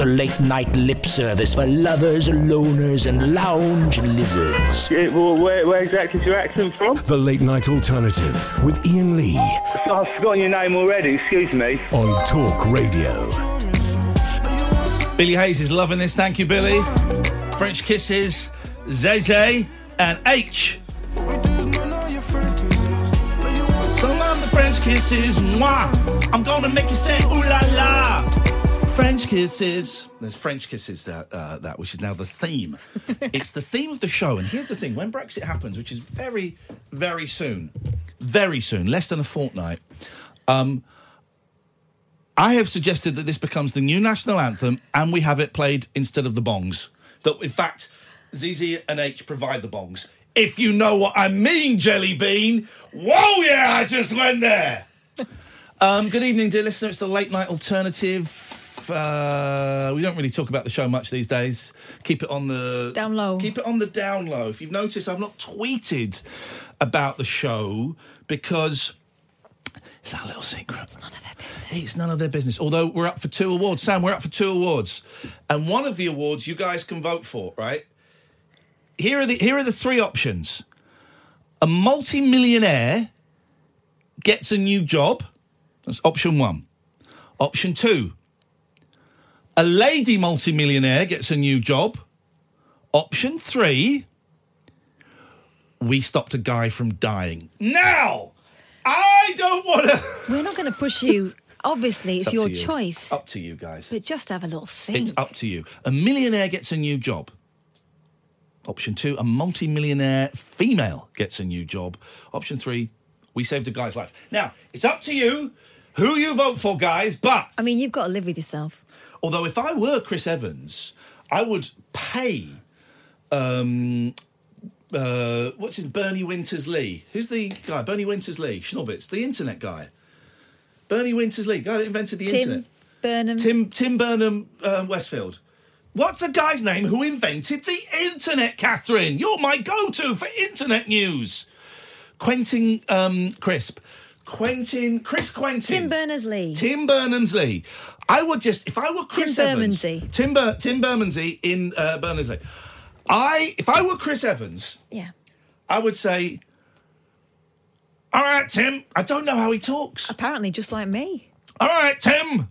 The late night lip service for lovers, loners, and lounge lizards. Yeah, well, where, where exactly is your accent from? The Late Night Alternative with Iain Lee oh, I've forgotten your name already, excuse me. on Talk Radio. Billy Hayes is loving this. Thank you, Billy. French kisses, Zay and H. Some of the French kisses, moi. I'm gonna make you say ooh la la. French kisses. There's French kisses that uh, that which is now the theme. it's the theme of the show. And here's the thing: when Brexit happens, which is very, very soon, very soon, less than a fortnight. Um, I have suggested that this becomes the new national anthem and we have it played instead of the bongs. That, in fact, ZZ and H provide the bongs. If you know what I mean, Jelly Bean. Whoa, yeah, I just went there. um, good evening, dear listener. It's the late night alternative. Uh, we don't really talk about the show much these days. Keep it on the Down low. Keep it on the down low. If you've noticed, I've not tweeted about the show because it's our little secret. It's none of their business. It's none of their business. Although we're up for two awards. Sam, we're up for two awards. And one of the awards you guys can vote for, right? Here are the here are the three options. A multi-millionaire gets a new job. That's option one. Option two. A lady multi-millionaire gets a new job. Option three. We stopped a guy from dying. Now, I don't want to. We're not going to push you. Obviously, it's, up your you. choice. Up to you guys. But just have a little think. It's up to you. A millionaire gets a new job. Option two, a multi-millionaire female gets a new job. Option three, we saved a guy's life. Now, it's up to you who you vote for, guys, but I mean, you've got to live with yourself. Although if I were Chris Evans, I would pay um uh what's his Bernie Winters Lee? Who's the guy? Bernie Winters Lee, Schnobbits, the internet guy. Bernie Winters Lee, guy that invented the Tim internet. Burnham. Tim Tim Burnham um, Westfield. What's the guy's name who invented the internet, Catherine? You're my go-to for internet news. Quentin um, Crisp. Quentin Chris Quentin. Tim Berners Lee. Tim Berners-Lee. I would just, if I were Chris Tim Evans, Bermondsey. Tim Ber- Tim Bermondsey in uh, Berners-Lee. I, if I were Chris Evans, Yeah. I would say, "All right, Tim. I don't know how he talks. Apparently, just like me. All right, Tim.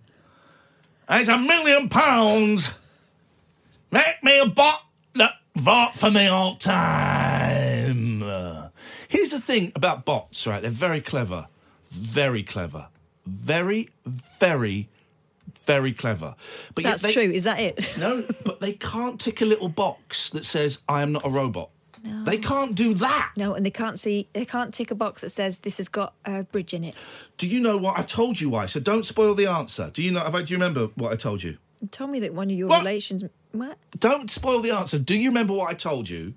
There's a million pounds. Make me a bot that vote for me all time. Here's the thing about bots, right? They're very clever. Very clever. Very, very, very clever. But That's they- true. Is that it? No, but they can't tick a little box that says, I am not a robot. No. They can't do that. No, and they can't see. They can't tick a box that says this has got a bridge in it. Do you know what? I've told you why, so don't spoil the answer. Do you know? Have I, do you remember what I told you? You told me that one of your What? relations. What? Don't spoil the answer. Do you remember what I told you?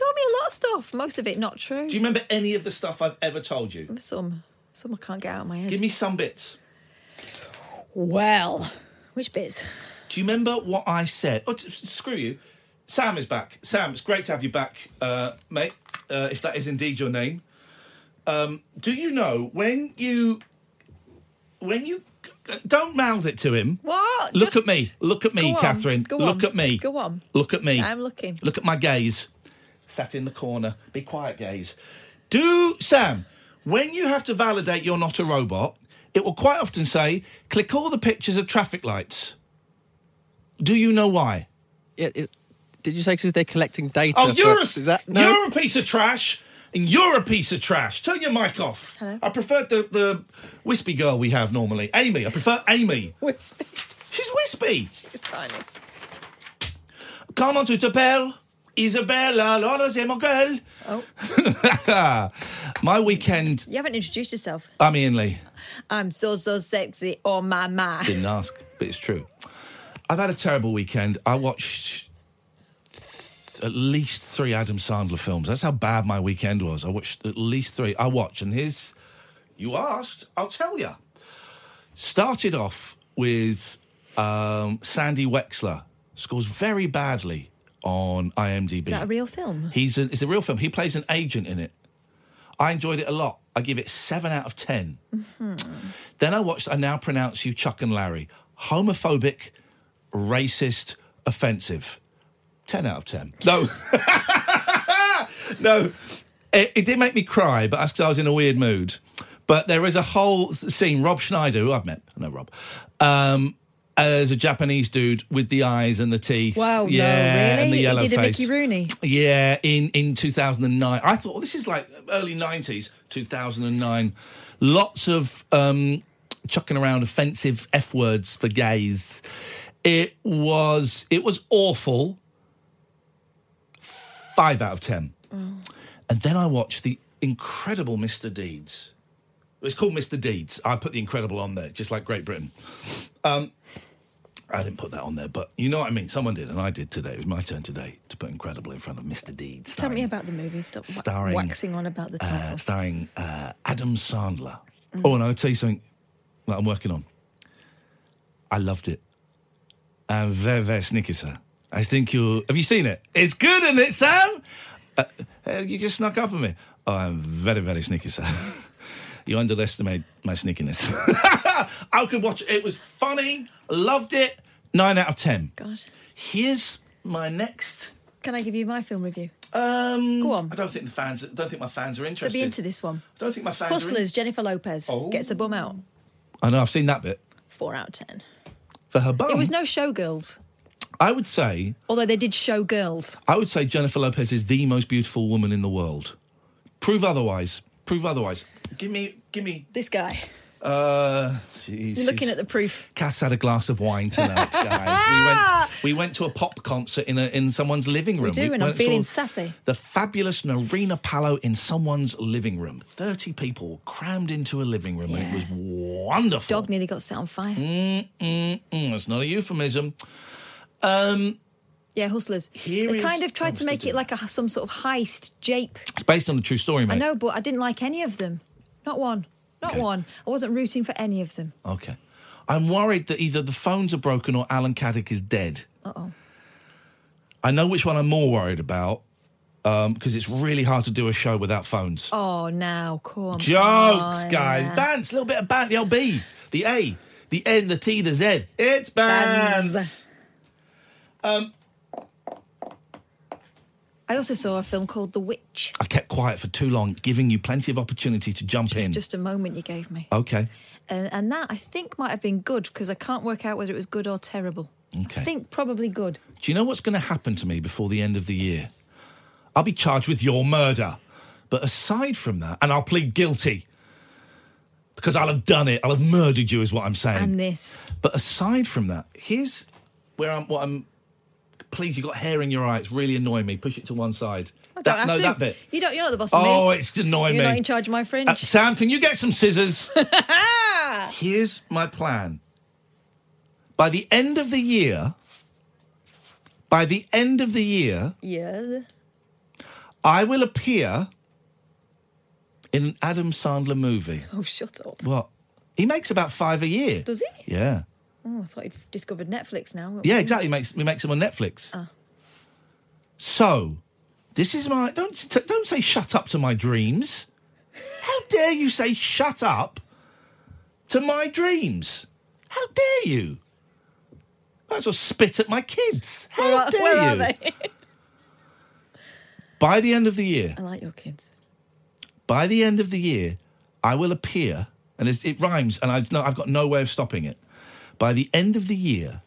When? When? You've told me a lot of stuff. Most of it not true. Do you remember any of the stuff I've ever told you? Some. Some I can't get out of my head. Give me some bits. Well, which bits? Do you remember what I said? Oh, t- screw you. Sam is back. Sam, it's great to have you back, uh, mate. Uh, if that is indeed your name. Um, do you know when you when you don't mouth it to him? What? Look Just- at me. Look at me, Go on. Catherine. Go Look at me. Go on. Look at me. I'm looking. Look at my gaze. Sat in the corner. Be quiet, gaze. Do Sam, when you have to validate you're not a robot, it will quite often say, click all the pictures of traffic lights. Do you know why? Yeah, it, did you say because they're collecting data? Oh, you're a, that, no? you're a piece of trash, and you're a piece of trash. Turn your mic off. Hello? I prefer the the wispy girl we have normally, Amy. I prefer Amy. Wispy. She's wispy. She's tiny. Comment tu t'appelles? Isabella, Lana, c'est mon girl. Oh, My weekend. you haven't introduced yourself. I'm Iain Lee. I'm so so sexy. Oh my my. Didn't ask, but it's true. I've had a terrible weekend. I watched at least three Adam Sandler films. That's how bad my weekend was. I watched at least three. I watched, and here's you asked. I'll tell you. Started off with um, Sandy Wexler scores very badly on IMDb. Is that a real film? He's a, it's a real film. He plays an agent in it. I enjoyed it a lot. I give it seven out of 10 Then I watched I Now Pronounce You Chuck and Larry. Homophobic, racist, offensive. 10 out of 10. No. no. It, it did make me cry, but that's because I was in a weird mood. But there is a whole scene. Rob Schneider, who I've met, I know Rob, um, as a Japanese dude with the eyes and the teeth. Wow, no, yeah, really? And the He did a face. Mickey Rooney? Yeah, in, in 2009. I thought, well, this is like early 90s, 2009. Lots of um, chucking around offensive F words for gays. It was it was awful. Five out of ten. And then I watched the incredible Mr. Deeds. It's called Mr. Deeds. I put the incredible on there, just like Great Britain. Um, I didn't put that on there, but you know what I mean. Someone did, and I did today. It was my turn today to put incredible in front of Mr. Deeds. Tell me about the movie. Stop starring, waxing on about the title. uh, starring uh, Adam Sandler. Oh, and I'll tell you something that I'm working on. I loved it. I'm very, very sneaky, sir. I think you have you seen it? It's good, isn't it, Sam? Uh, uh, you just snuck up on me. Oh, I'm very, very sneaky, sir. you underestimate my sneakiness. I could watch it. It was funny. Loved it. Nine out of ten. God. Here's my next. Can I give you my film review? Um, Go on. I don't think the fans. I don't think my fans are interested. They'll be into this one. I don't think my fans. Are in- Hustlers, Jennifer Lopez Oh. gets a bum out. I know. I've seen that bit Four out of ten. for her bum. It was no showgirls, I would say. although they did show girls. I would say Jennifer Lopez is the most beautiful woman in the world. Prove otherwise. Prove otherwise. Give me. Give me. This guy. Uh, jeez, You're looking at the proof. Cat's had a glass of wine tonight, guys. we went we went to a pop concert in a, in someone's living room. We do, and I'm feeling sassy. The fabulous Narina Palo in someone's living room. Thirty people crammed into a living room, and it was wonderful. Dog nearly got set on fire. Mm, mm, mm. That's not a euphemism. Um, Yeah, Hustlers. Here they is- kind of tried to make it like a some sort of heist jape. it's based on a true story, mate. I know, but I didn't like any of them. Not one. Not Okay. one. I wasn't rooting for any of them. Okay. I'm worried that either the phones are broken or Alan Caddick is dead. Uh oh. I know which one I'm more worried about because it's really hard to do a show without phones. Oh, now come Jokes, on. guys. Bants, a little bit of bant. The old B, the A, the N, the T, the Z. It's bands. Bands. Um, I also saw a film called The Witch. I kept quiet for too long, giving you plenty of opportunity to jump Just, in. just a moment you gave me. Okay. Uh, and that I think might have been good because I can't work out whether it was good or terrible. Okay. I think probably good. Do you know what's going to happen to me before the end of the year? I'll be charged with your murder. But aside from that, and I'll plead guilty because I'll have done it. I'll have murdered you, is what I'm saying. And this. But aside from that, here's where I'm. What I'm. Please, you've got hair in your eye. It's really annoying me. Push it to one side. I don't that, have no, to. that bit. You don't. You're not the boss of me. Oh, it's annoying me. You're me. not in charge of my fringe. Uh, Sam, can you get some scissors? Here's my plan. By the end of the year, by the end of the year, yes. I will appear in an Adam Sandler movie. Oh, shut up. What? He makes about five a year. Does he? Yeah. Oh, I thought he'd discovered Netflix now. Yeah, exactly. Makes he makes them on Netflix. Ah. So, this is my don't t- don't say shut up to my dreams. How dare you say shut up to my dreams? How dare you? Might as well spit at my kids. How Where are- dare where you? are they? By the end of the year, I like your kids. by the end of the year, I will appear, and it rhymes, and I no, I've got no way of stopping it. By the end of the year,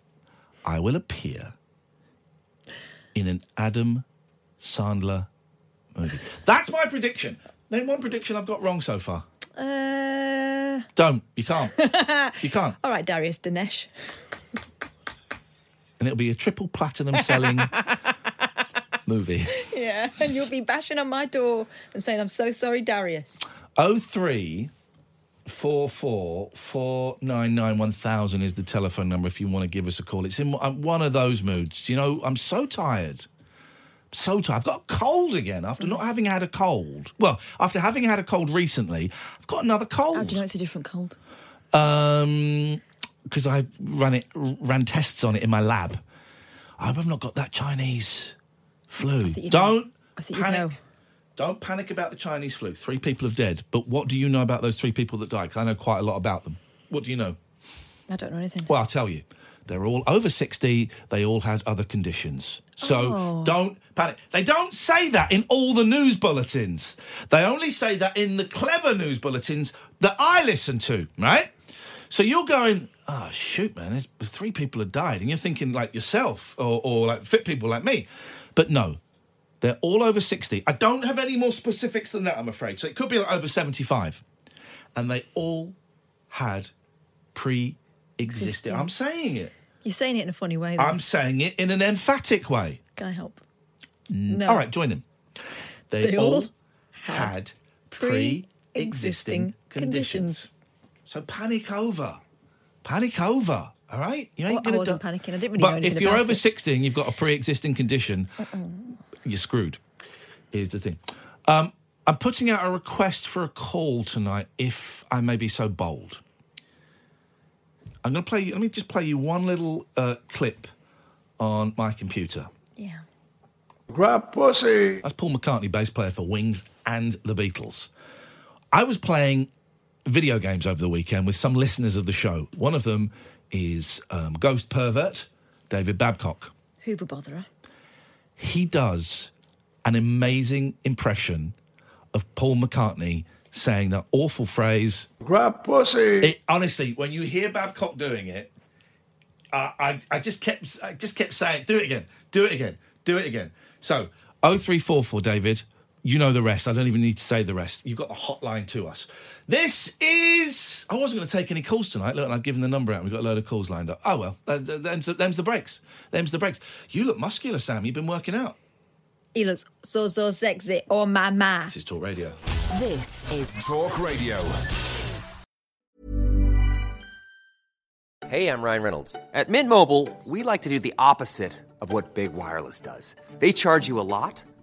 I will appear in an Adam Sandler movie. That's my prediction. Name one prediction I've got wrong so far. Uh, Don't. You can't. you can't. all right, Darius Dinesh. And it'll be a triple platinum selling movie. Yeah, and you'll be bashing on my door and saying, "I'm so sorry, Darius." Oh three four four four nine nine one thousand is the telephone number if you want to give us a call. It's in I'm one of those moods. You know, I'm so tired. So tired. I've got a cold again after not having had a cold. Well, after having had a cold recently, I've got another cold. How do you know it's a different cold? Um, because I ran it, ran tests on it in my lab. I hope I've not got that Chinese flu. Don't know. I think you know. Don't panic about the Chinese flu. Three people have dead. But what do you know about those three people that died? Because I know quite a lot about them. What do you know? I don't know anything. Well, I'll tell you. They're all over 60. They all had other conditions. So Oh. don't panic. They don't say that in all the news bulletins. They only say that in the clever news bulletins that I listen to, right? So you're going, oh, shoot, man, there's three people have died. And you're thinking like yourself or, or like fit people like me. But no, they're all over 60. I don't have any more specifics than that, I'm afraid. So it could be like over 75. And they all had pre existing. Existing. I'm saying it. You're saying it in a funny way. Though. I'm saying it in an emphatic way. Can I help? No. All right, join them. They, They all, had pre-existing pre-existing conditions. conditions. So panic over. Panic over. All right? You Well, I gonna wasn't do- panicking. I didn't really But if you're over it. 60 and you've got a pre-existing condition, you're screwed. Is the thing. Um, I'm putting out a request for a call tonight, if I may be so bold. I'm going to play. you- Let me just play you one little uh, clip on my computer. Yeah. Grab pussy. That's Paul McCartney, bass player for Wings and the Beatles. I was playing video games over the weekend with some listeners of the show. One of them is um, Ghost Pervert, David Babcock. Hoover botherer. He does an amazing impression of Paul McCartney saying that awful phrase, grab pussy. It, honestly, when you hear Babcock doing it, uh, I, I just kept I just kept saying, do it again, do it again, do it again. So, 0344, David, you know the rest. I don't even need to say the rest. You've got the hotline to us. This is. I wasn't going to take any calls tonight. Look, and I've given the number out. We've got a load of calls lined up. Oh, well, them's, them's, them's the breaks. Them's the breaks. You look muscular, Sam. You've been working out. He looks so so sexy. Oh my my. This is Talk Radio. This is Talk Radio. Hey, I'm Ryan Reynolds. At Mint Mobile, we like to do the opposite of what Big Wireless does. They charge you a lot,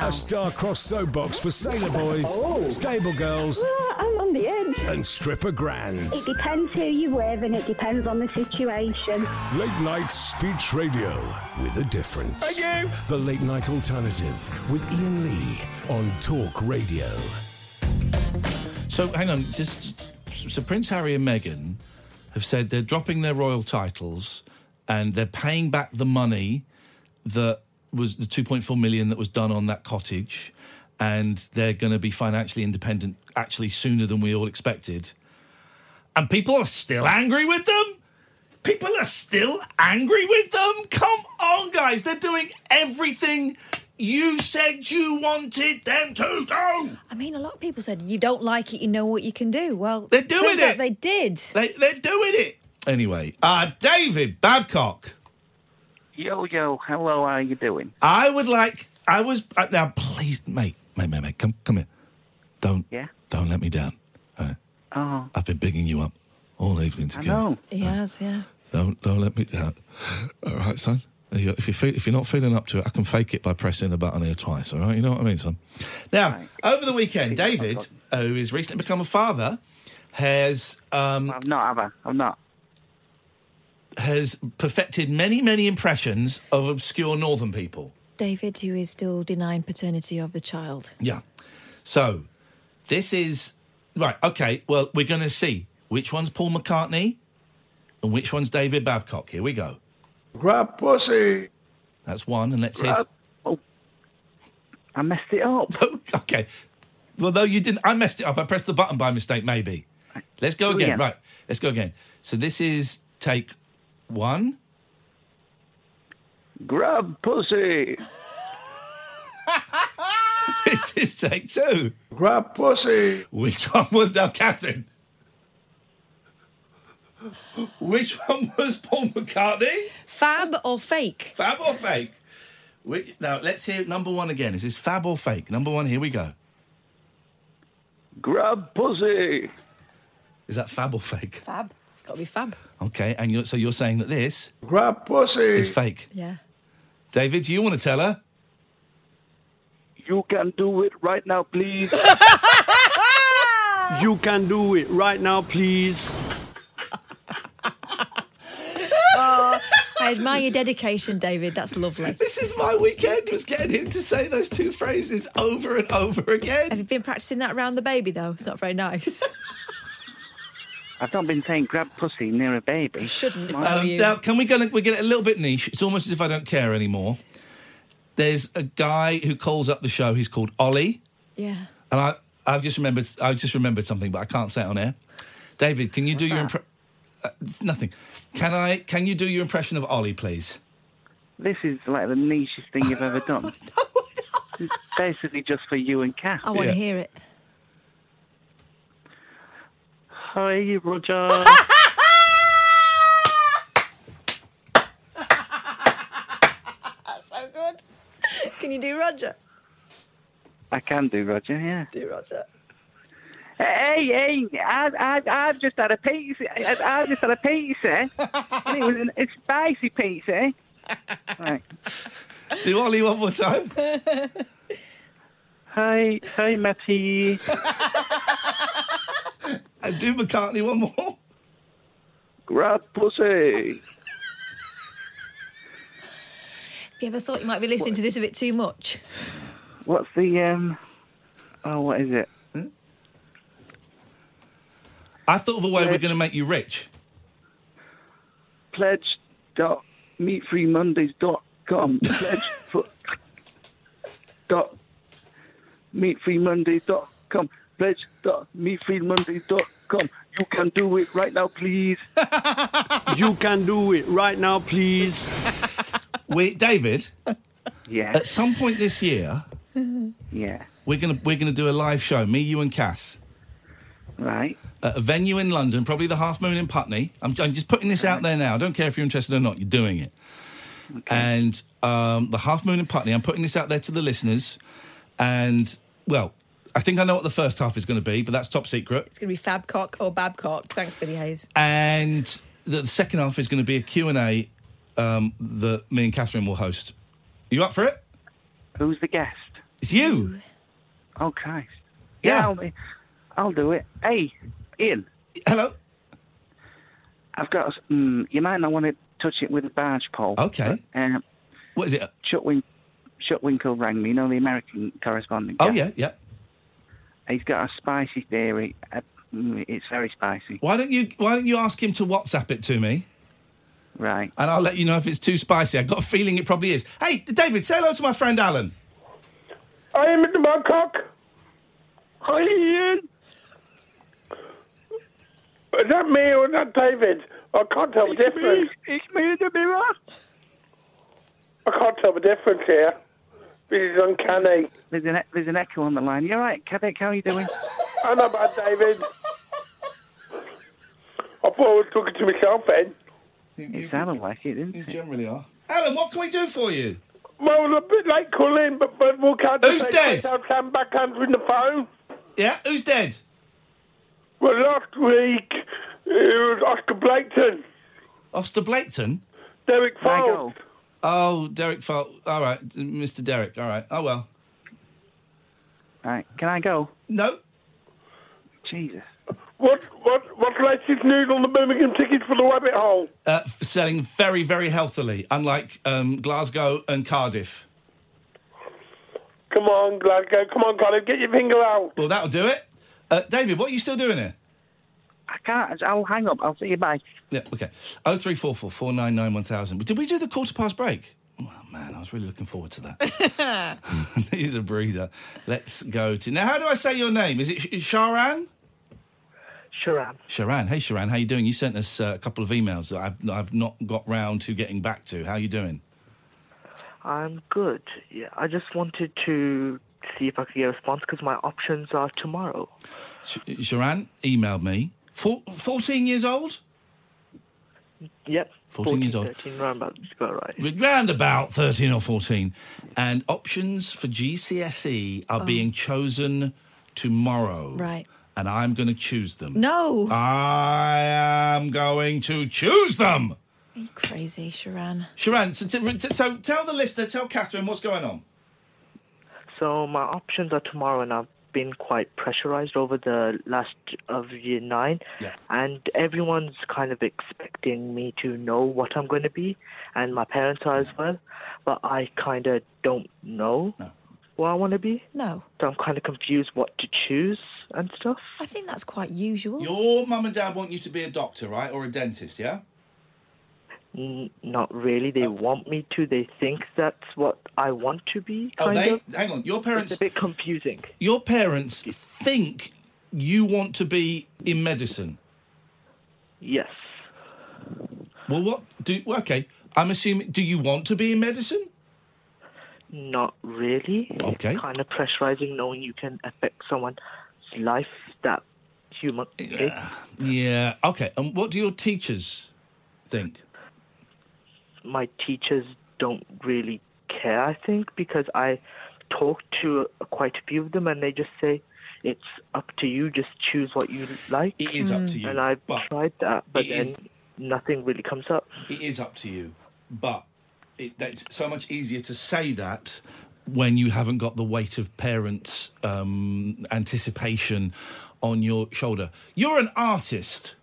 A star-crossed soapbox for sailor boys, oh. stable girls, ah, I'm on the edge. and stripper grands. It depends who you're with and it depends on the situation. Late night speech radio with a difference. Thank you. The late night alternative with Iain Lee on Talk Radio. So hang on, just so Prince Harry and Meghan have said they're dropping their royal titles and they're paying back the money that was the 2.4 million that was done on that cottage and they're going to be financially independent actually sooner than we all expected. And people are still angry with them? People are still angry with them? Come on, guys. They're doing everything you said you wanted them to do. I mean, a lot of people said you don't like it, you know what you can do. Well, They're doing it. They did. They, they're doing it. Anyway, uh, David Babcock. Yo, yo, hello, how are you doing? I would like. I was uh, now. Please, mate, mate, mate, mate. Come, come here. Don't Yeah. don't let me down. Right. Oh, I've been bigging you up all evening together. I together. know. He has, yeah. Don't don't let me down. All right, son. You. If you feel, if you're not feeling up to it, I can fake it by pressing the button here twice. All right, you know what I mean, son. Now, over the weekend, David, who has recently become a father, has um, I've not, have I? I've not. Has perfected many many impressions of obscure northern people. David, who is still denying paternity of the child. Yeah. So, this is right. Okay. Well, we're going to see which one's Paul McCartney and which one's David Babcock. Here we go. Grab pussy. That's one, and let's hit. Oh, I messed it up. okay. Well, though you didn't, I messed it up. I pressed the button by mistake. Maybe. Let's go again. again. Right. Let's go again. So this is take one. Grab pussy. this is take two. Grab pussy. Which one was now, Catherine? Which one was Paul McCartney? Fab or fake? Fab or fake? Which, now let's hear number one again. Is this fab or fake? Number one. Here we go. Grab pussy. Is that fab or fake? Fab. It's got to be fab. Okay, and you're, so you're saying that this Grab pussy. is fake. Yeah. David, do you want to tell her? You can do it right now, please. You can do it right now, please. Oh, I admire your dedication, David. That's lovely. This is my weekend. Was getting him to say those two phrases over and over again. Have you been practicing that around the baby, though? It's not very nice. I've not been saying grab pussy near a baby. Shouldn't I Um, you. now, can we go? We get it a little bit niche. It's almost as if I don't care anymore. There's a guy who calls up the show. He's called Ollie, Yeah. and I, I've just remembered. I've just remembered something, but I can't say it on air. David, can you do your impre- uh, nothing? Can I? Can you do your impression of Ollie, please? This is like the nichest thing you've ever done. It's basically just for you and Kath. I want to hear it. Hi, Roger. That's so good. Can you do Roger? I can do Roger, yeah. Do Roger. Hey, hey, I, I, I've just had a pizza. I, I just had a pizza. Eh? and it was an, a spicy pizza. Eh? Right. Do Ollie one more time. Hi, hi, Matty. And do McCartney one more. Grab pussy. Have you ever thought you might be listening to this a bit too much? What's the, um, oh, what is it? I thought of a way we're going to make you rich. Pledge dot meatfreemondays.com. Pledge for dot meatfreemondays.com. Pledge dot meatfreemondays.com. You can do it right now, please. You can do it right now, please. Wait, David. Yeah. At some point this year, Yeah. we're gonna we're gonna do a live show. Me, you, and Kath. Right. At a venue in London, probably the Half Moon in Putney. I'm, I'm just putting this out there now. I don't care if you're interested or not. You're doing it. Okay. And um, the Half Moon in Putney. I'm putting this out there to the listeners. And well, I think I know what the first half is going to be, but that's top secret. It's going to be Fabcock or Babcock. Thanks, Billy Hayes. And the, the second half is going to be a Q&A um, that me and Catherine will host. Are you up for it? Who's the guest? It's you. Oh, Christ. Yeah, I'll, be- I'll do it. Hey, Iain. Hello. I've got. a- Mm, you might not want to touch it with a barge pole. Okay. but, um, What is it? Chuck, Win- Chuck Winkle rang me. You know the American correspondent. Oh guy? yeah, yeah. He's got a spicy theory. Uh, mm, it's very spicy. Why don't you Why don't you ask him to WhatsApp it to me? Right. And I'll let you know if it's too spicy. I've got a feeling it probably is. Hey, David, say hello to my friend Alan. I am Mr. Babcock. Hi, Iain. Is that me or is that David? I can't tell the difference. It's me in the mirror. I can't tell the difference here. This is uncanny. There's an, there's an echo on the line. You're right, Caddick. How are you doing? I know about David. I thought I was talking to myself then. It sounded like it, didn't You it? generally are. Alan, what can we do for you? Well, a bit late calling, but, but we'll count Who's dead? place I'll stand back answering the phone. Yeah, who's dead? Well, last week it was Oscar Blaketon. Oscar Blaketon? Derek Can I Fowlds. go? Oh, Derek Felt. All right, Mr. Derek. All right. Oh well. All right, can I go? No. Jesus. What, what, what's the latest news on the Birmingham tickets for the Rabbit Hole? Uh, selling very, very healthily, unlike um, Glasgow and Cardiff. Come on, Glasgow. Come on, Colin. Get your finger out. Well, that'll do it. Uh, David, what are you still doing here? I can't. I'll hang up. I'll see you bye. Yeah, okay. Oh three four four four nine nine one thousand. Did we do the quarter past break? Oh man, I was really looking forward to that. Need a breather. Let's go to now. How do I say your name? Is it Sharan? Sharan. Sharan. Hey Sharan, how you doing? You sent us uh, a couple of emails that I've I've not got round to getting back to. How you doing? I'm good. Yeah, I just wanted to see if I could get a response because my options are tomorrow. Sh- Sharan emailed me. Four, 14 years old? Yep. 14 years old. 13, round about, you got it right. Round about 13 or 14. And options for GCSE are Oh. being chosen tomorrow. Right. And I'm going to choose them. No. I am going to choose them. Are you crazy, Sharan? Sharan, so, t- t- so tell the listener, tell Catherine what's going on. So my options are tomorrow, and I've been quite pressurized over the last of year nine, Yeah. and everyone's kind of expecting me to know what I'm going to be, and my parents are as well, but I kind of don't know what I want to be. No. So I'm kind of confused what to choose and stuff. I think that's quite usual. Your mum and dad want you to be a doctor, right? Or a dentist, yeah? Not really. They oh. want me to. They think that's what I want to be. Oh, they. of. Hang on. Your parents. It's a bit confusing. Your parents think you want to be in medicine. Yes. Well, what do? Okay, I'm assuming. Do you want to be in medicine? Not really. Okay. It's kind of pressurizing knowing you can affect someone's life that human. Yeah. Yeah. Okay. And what do your teachers think? My teachers don't really care, I think, because I talk to quite a few of them and they just say, it's up to you, just choose what you like. It is up to you, And I've tried that, but then is- nothing really comes up. It is up to you, but it, it's so much easier to say that when you haven't got the weight of parents' um, anticipation on your shoulder. You're an artist.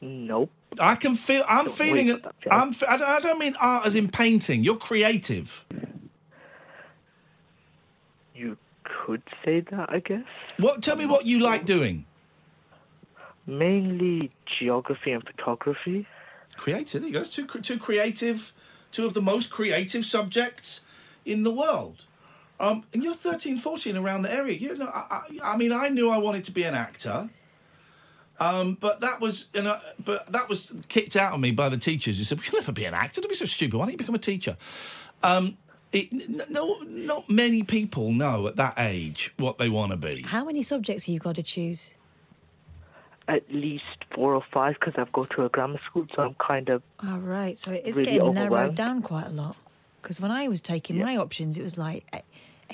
Nope. I can feel. I'm Don't feeling wait it. for that, Joe. I'm. f- I don't, I don't mean art as in painting. You're creative. You could say that, I guess. What? Tell me what you like doing. Mainly geography and photography. Creative. There you go. It's two, two creative, two of the most creative subjects in the world. Um, and you're 13, 14 around the area. You know, I, I, I mean, I knew I wanted to be an actor. Um, but that was, you know, but that was kicked out of me by the teachers who said, "You'll never be an actor. Don't be so stupid. Why don't you become a teacher?" Um, it, no, not many people know at that age what they want to be. How many subjects have you got to choose? At least four or five because I've got to a grammar school, so I'm kind of All right, so it is Really getting narrowed down quite a lot. Because when I was taking my options, it was like e-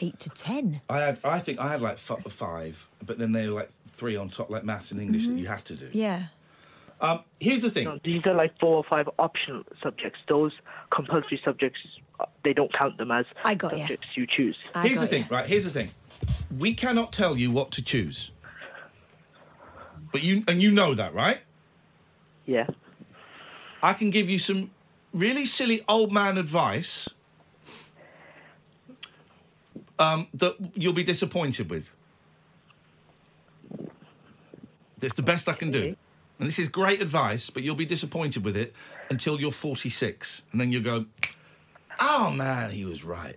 eight to ten. I had, I think I had like f- five, but then they were like three on top, like maths and English Mhm. that you had to do. Yeah. Um, here's the thing. No, these are like four or five optional subjects. Those compulsory subjects, uh, they don't count them as I got ya. subjects you choose. Here's the thing, right? Here's the thing. We cannot tell you what to choose. But you and you know that, right? Yeah. I can give you some really silly old man advice um, that you'll be disappointed with. It's the best I can do. And this is great advice, but you'll be disappointed with it until you're 46. And then you'll go, oh man, he was right.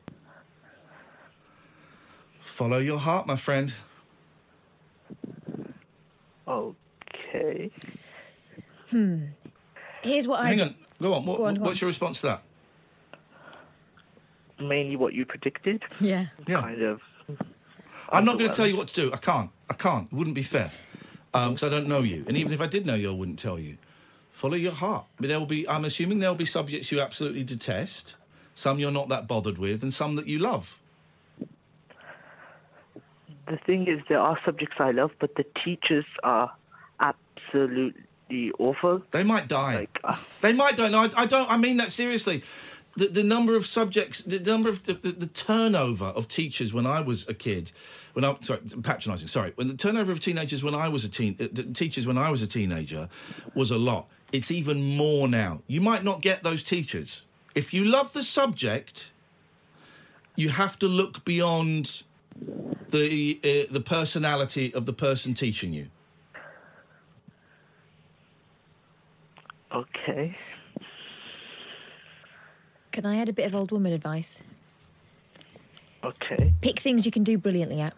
Follow your heart, my friend. Okay. Hmm. Here's what I. Hang on, go on. What, Go on, go what's on. your response to that? Mainly what you predicted. Yeah. Yeah. Kind of. I'm not going to tell you what to do. I can't. I can't. It wouldn't be fair um, because I don't know you. And even if I did know you, I wouldn't tell you. Follow your heart. But there will be. I'm assuming there will be subjects you absolutely detest, some you're not that bothered with, and some that you love. the thing is, there are subjects I love, but the teachers are absolutely awful. They might die. Uh, they might die. No, I, I don't. I mean that seriously. The, the number of subjects, the number of the, the, the turnover of teachers when I was a kid, when I'm sorry patronising, sorry, when the turnover of teenagers when I was a teen, uh, teachers when I was a teenager was a lot. It's even more now. You might not get those teachers if you love the subject. You have to look beyond the uh, the personality of the person teaching you. Okay. Can I add a bit of old woman advice? Okay. Pick things you can do brilliantly at.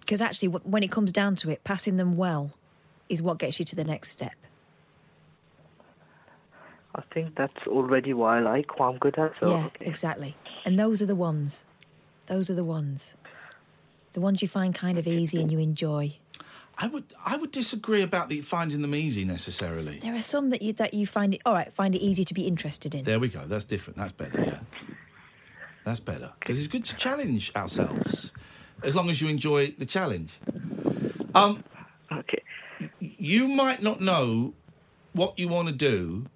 Because actually, when it comes down to it, passing them well is what gets you to the next step. I think that's already what I like, what I'm good at. So, yeah, okay. exactly. And those are the ones. Those are the ones. The ones you find kind of easy and you enjoy. I would I would disagree about the finding them easy necessarily. There are some that you that you find it all right, find it easy to be interested in. There we go. That's different. That's better. Yeah, that's better because it's good to challenge ourselves, as long as you enjoy the challenge. Um, okay. You might not know what you want to do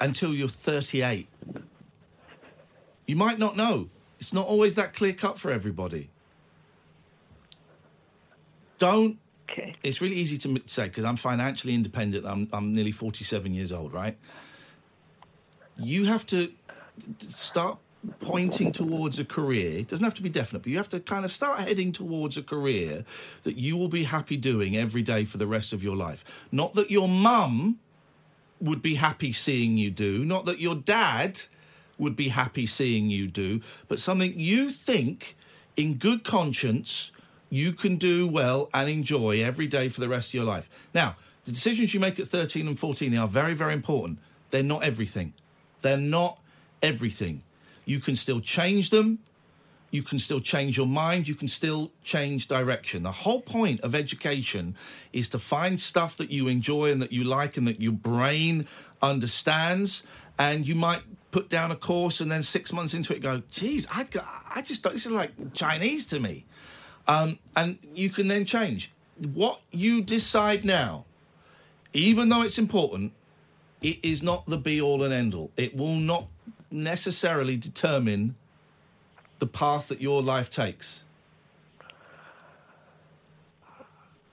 until you're 38. You might not know. It's not always that clear cut for everybody. Don't. Okay. It's really easy to say because I'm financially independent. I'm I'm nearly 47 years old, right? You have to start pointing towards a career. It doesn't have to be definite, but you have to kind of start heading towards a career that you will be happy doing every day for the rest of your life. Not that your mum would be happy seeing you do, not that your dad would be happy seeing you do, but something you think in good conscience you can do well and enjoy every day for the rest of your life. Now, the decisions you make at 13 and 14 they are very very important. They're not everything. They're not everything. You can still change them. You can still change your mind. You can still change direction. The whole point of education is to find stuff that you enjoy and that you like and that your brain understands. And you might put down a course and then six months into it go, geez, I, I just, this is like Chinese to me. Um, and you can then change. What you decide now, even though it's important, it is not the be all and end all. It will not necessarily determine the path that your life takes.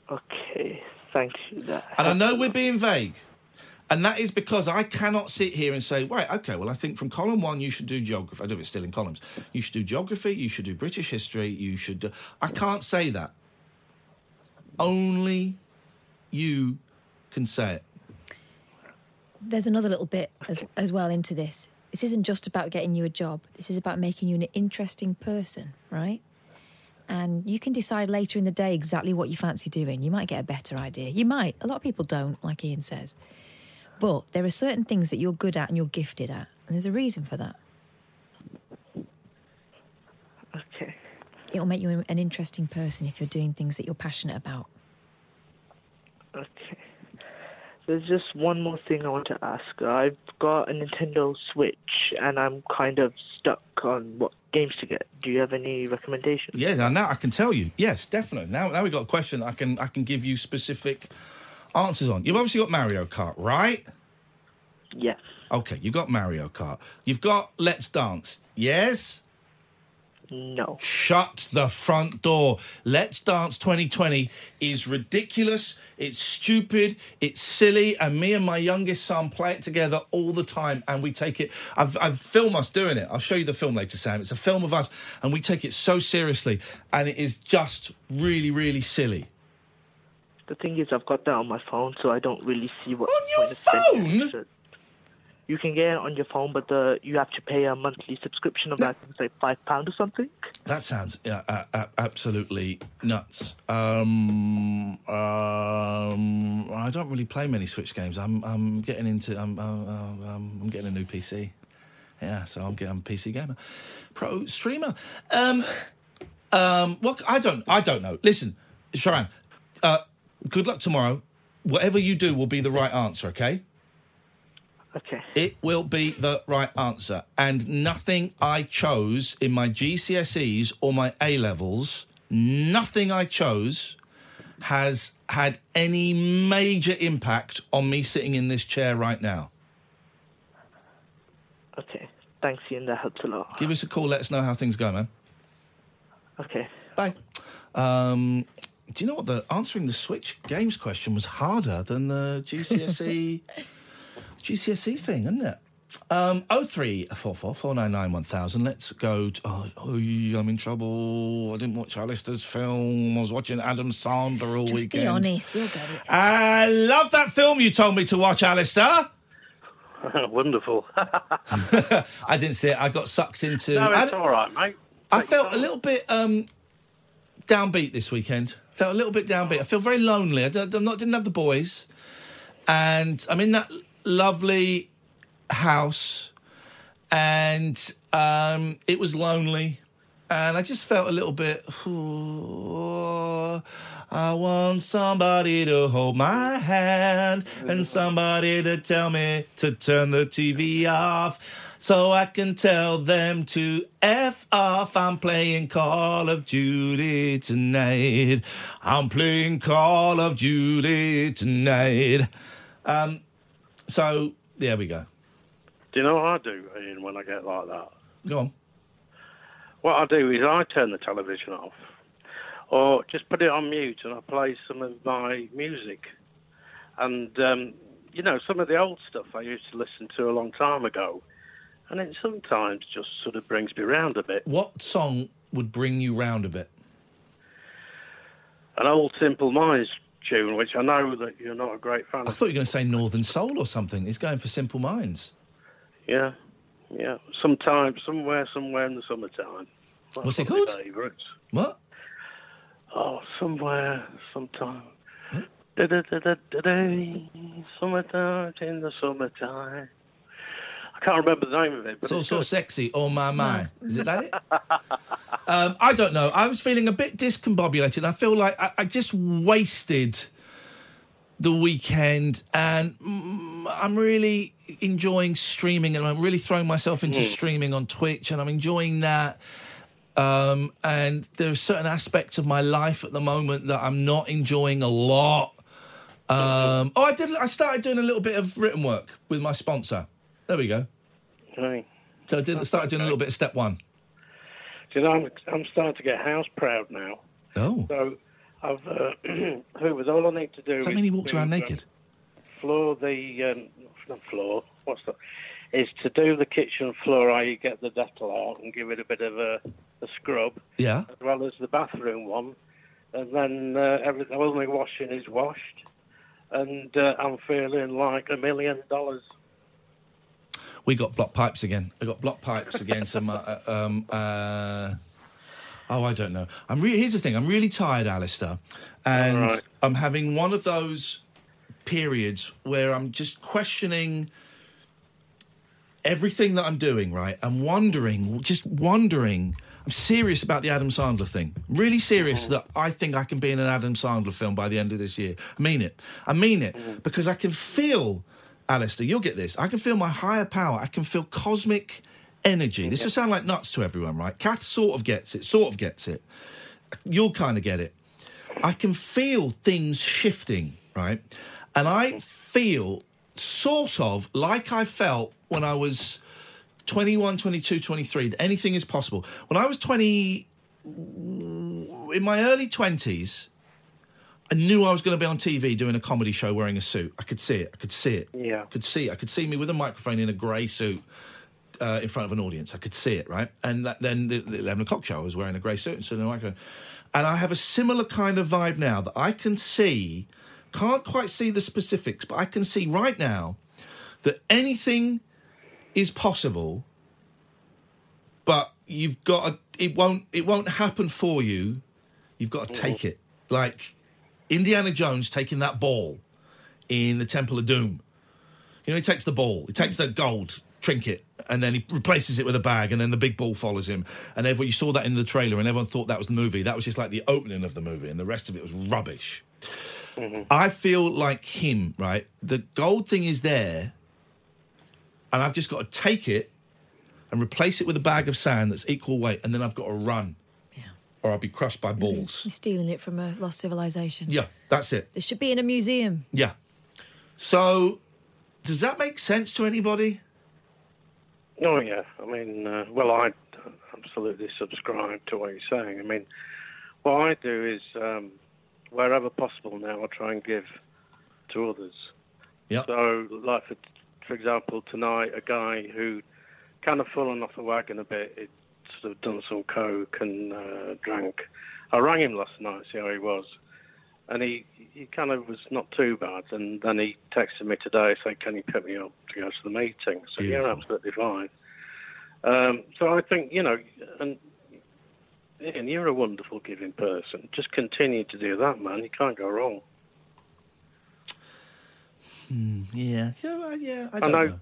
Okay. Thank you. That And I know we're being vague. And that is because I cannot sit here and say, right, okay, well, I think from column one, you should do geography. I don't know if it's still in columns. You should do geography, you should do British history, you should do. I can't say that. Only you can say it. There's another little bit as as well into this. This isn't just about getting you a job. This is about making you an interesting person, right? And you can decide later in the day exactly what you fancy doing. You might get a better idea. You might. A lot of people don't, like Iain says. But there are certain things that you're good at and you're gifted at, and there's a reason for that. Okay. It'll make you an interesting person if you're doing things that you're passionate about. Okay. There's just one more thing I want to ask. I've got a Nintendo Switch and I'm kind of stuck on what games to get. Do you have any recommendations? Yeah, now, now I can tell you. Yes, definitely. Now, now we've got a question I can I can give you specific answers on. You've obviously got Mario Kart, right? Yes. Okay, you've got Mario Kart. You've got Let's Dance. Yes? No. Shut the front door. Let's Dance 2020 is ridiculous. It's stupid. It's silly. And me and my youngest son play it together all the time. And we take it. I've, I've filmed us doing it. I'll show you the film later, Sam. It's a film of us. And we take it so seriously. And it is just really, really silly. The thing is, I've got that on my phone, so I don't really see what. On your phone? You can get it on your phone, but the you have to pay a monthly subscription of I think five pound or something. That sounds uh, uh, absolutely nuts. Um, um, I don't really play many Switch games. I'm, I'm getting into. I'm, uh, um, I'm getting a new PC. Yeah, so I'm getting I'm a PC gamer, pro streamer. Um, um, well, I don't. I don't know. Listen, Sharon. Uh, good luck tomorrow. Whatever you do will be the right answer. Okay. Okay. It will be the right answer. And nothing I chose in my GCSEs or my A levels, nothing I chose has had any major impact on me sitting in this chair right now. Okay. Thanks, Iain. That helps a lot. Give us a call, let us know how things go, man. Okay. Bye. Um, do you know what? The answering the Switch games question was harder than the GCSE GCSE thing, isn't it? Um, 0344 499 1000. Let's go. To, oh, oh, I'm in trouble. I didn't watch Alistair's film. I was watching Adam Sandler all Just weekend. be honest, you'll get it. I love that film you told me to watch, Alistair. Wonderful. I didn't see it. I got sucked into. no, I, it's all right, mate. I felt a little bit um, downbeat this weekend. Felt a little bit downbeat. I feel very lonely. I I'm not didn't have the boys, and I'm in that lovely house, and um, it was lonely, and I just felt a little bit. "Ooh, I want somebody to hold my hand and somebody to tell me to turn the TV off so I can tell them to F off. I'm playing Call of Duty tonight. I'm playing Call of Duty tonight. Um, so there we go. Do you know what I do, Iain, when I get like that? Go on. What I do is I turn the television off, or just put it on mute, and I play some of my music. And um, you know, some of the old stuff I used to listen to a long time ago, and it sometimes just sort of brings me round a bit. What song would bring you round a bit? An old Simple Minds tune, which I know that you're not a great fan I of. thought you were going to say Northern Soul or something. It's going for Simple Minds. Yeah, yeah. Sometime, somewhere, somewhere in the summertime. That's What's it one called? Favourites. What? Oh, somewhere, sometime. Da-da-da-da-da-da, Summertime in the summertime. I can't remember the name of it, but So it's so good. sexy. Oh my my. Is it that it? um, I don't know. I was feeling a bit discombobulated. I feel like I, I just wasted the weekend, and I'm really enjoying streaming, and I'm really throwing myself into Mm. streaming on Twitch, and I'm enjoying that. Um, and there are certain aspects of my life at the moment that I'm not enjoying a lot. Um, oh, I did. I started doing a little bit of written work with my sponsor. There we go. Right. So I did, started doing a little bit of step one. Do you know, I'm, I'm starting to get house proud now. Oh. So I've, uh, who was all I need to do Does that is mean he walks around um, naked? floor the, um, not floor, what's that? Is to do the kitchen floor, I get the Dettol out and give it a bit of a, a scrub. Yeah. as well as the bathroom one. And then uh, everything, all my washing is washed. And uh, I'm feeling like a million dollars. We got block pipes again. I got block pipes again. Some, uh, uh, um, uh, oh, I don't know. I'm re- here's the thing. I'm really tired, Alistair, and right. I'm having one of those periods where I'm just questioning everything that I'm doing. Right, I'm wondering, just wondering. I'm serious about the Adam Sandler thing. Really serious mm-hmm. that I think I can be in an Adam Sandler film by the end of this year. I mean it. I mean it mm-hmm. because I can feel, Alistair, you'll get this. I can feel my higher power. I can feel cosmic energy. This will sound like nuts to everyone, right? Kath sort of gets it, sort of gets it. You'll kind of get it. I can feel things shifting, right? And I feel sort of like I felt when I was 21, 22, 23, that anything is possible. When I was 20, in my early 20s, I knew I was going to be on TV doing a comedy show wearing a suit. I could see it. I could see it. Yeah. I could see it. I could see me with a microphone in a grey suit uh, in front of an audience. I could see it, right? And that, then the, the 11 o'clock show, I was wearing a grey suit and sitting on microphone. And I have a similar kind of vibe now that I can see, can't quite see the specifics, but I can see right now that anything is possible, but you've got to, it won't it won't happen for you. You've got to take it. Like Indiana Jones taking that ball in the Temple of Doom. You know, he takes the ball, he takes the gold trinket, and then he replaces it with a bag, and then the big ball follows him. And everyone, you saw that in the trailer, and everyone thought that was the movie. That was just like the opening of the movie, and the rest of it was rubbish. Mm-hmm. I feel like him, right? The gold thing is there, and I've just got to take it and replace it with a bag of sand that's equal weight, and then I've got to run, or I'll be crushed by mm-hmm. balls. You're stealing it from a lost civilization. Yeah, that's it. It should be in a museum. Yeah. So, does that make sense to anybody? Oh yeah, I mean, uh, well, I absolutely subscribe to what you're saying. I mean, what I do is um, wherever possible now, I try and give to others. Yeah. So, like for for example, tonight, a guy who kind of fallen off the wagon a bit, he'd sort of done some coke and uh, drank. I rang him last night, to see how he was, and he he kind of was not too bad. And then he texted me today saying, "Can you pick me up to go to the meeting?" So you're absolutely fine. Um, so I think you know, and Iain, you're a wonderful giving person. Just continue to do that, man. You can't go wrong. Hmm, yeah, yeah, yeah. I I don't know- know.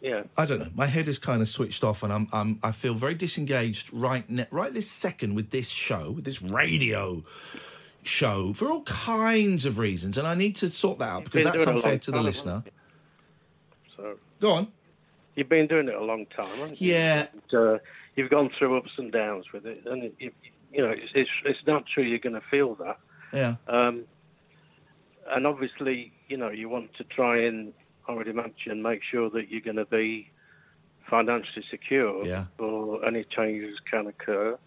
Yeah. I don't know. My head is kind of switched off, and I'm, I'm I feel very disengaged right ne- right this second with this show, with this radio show, for all kinds of reasons, and I need to sort that out because that's it unfair to the time, listener. So Go on. you've been doing it a long time, haven't you? Yeah. And, uh, you've gone through ups and downs with it, and it, you, you know it's, it's it's natural you're going to feel that. Yeah. Um, and obviously, you know, you want to try and, I would imagine, make sure that you're going to be financially secure Yeah. for any changes can occur.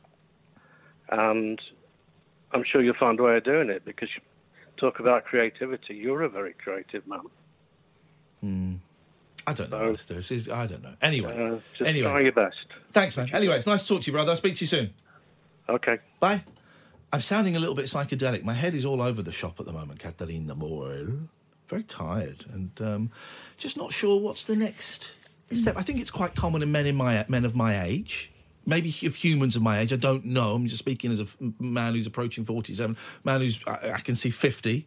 And I'm sure you'll find a way of doing it because you talk about creativity. You're a very creative man. Hmm. I don't know, Alistair. I don't know. Anyway, Uh, just anyway. try your best. Thanks, man. Anyway, it's nice to talk to you, brother. I'll speak to you soon. Okay. Bye. I'm sounding a little bit psychedelic. My head is all over the shop at the moment, Catalina Moyle. Very tired and um, just not sure what's the next step. I think it's quite common in men in my men of my age. Maybe of humans of my age, I don't know. I'm just speaking as a man who's approaching 47, man who's I, I can see 50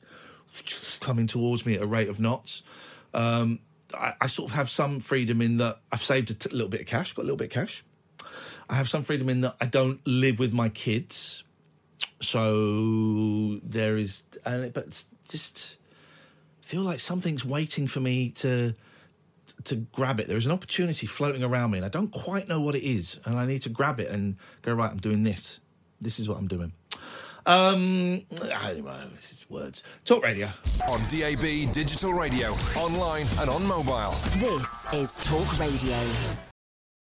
coming towards me at a rate of knots. Um, I, I sort of have some freedom in that I've saved a t- little bit of cash, got a little bit of cash. I have some freedom in that I don't live with my kids, so there is, and it, but just feel like something's waiting for me to to grab it. There is an opportunity floating around me, and I don't quite know what it is, and I need to grab it and go right. I'm doing this. This is what I'm doing. Um, I don't know. This is words. Talk radio. On DAB, digital radio, online, and on mobile. This is Talk Radio.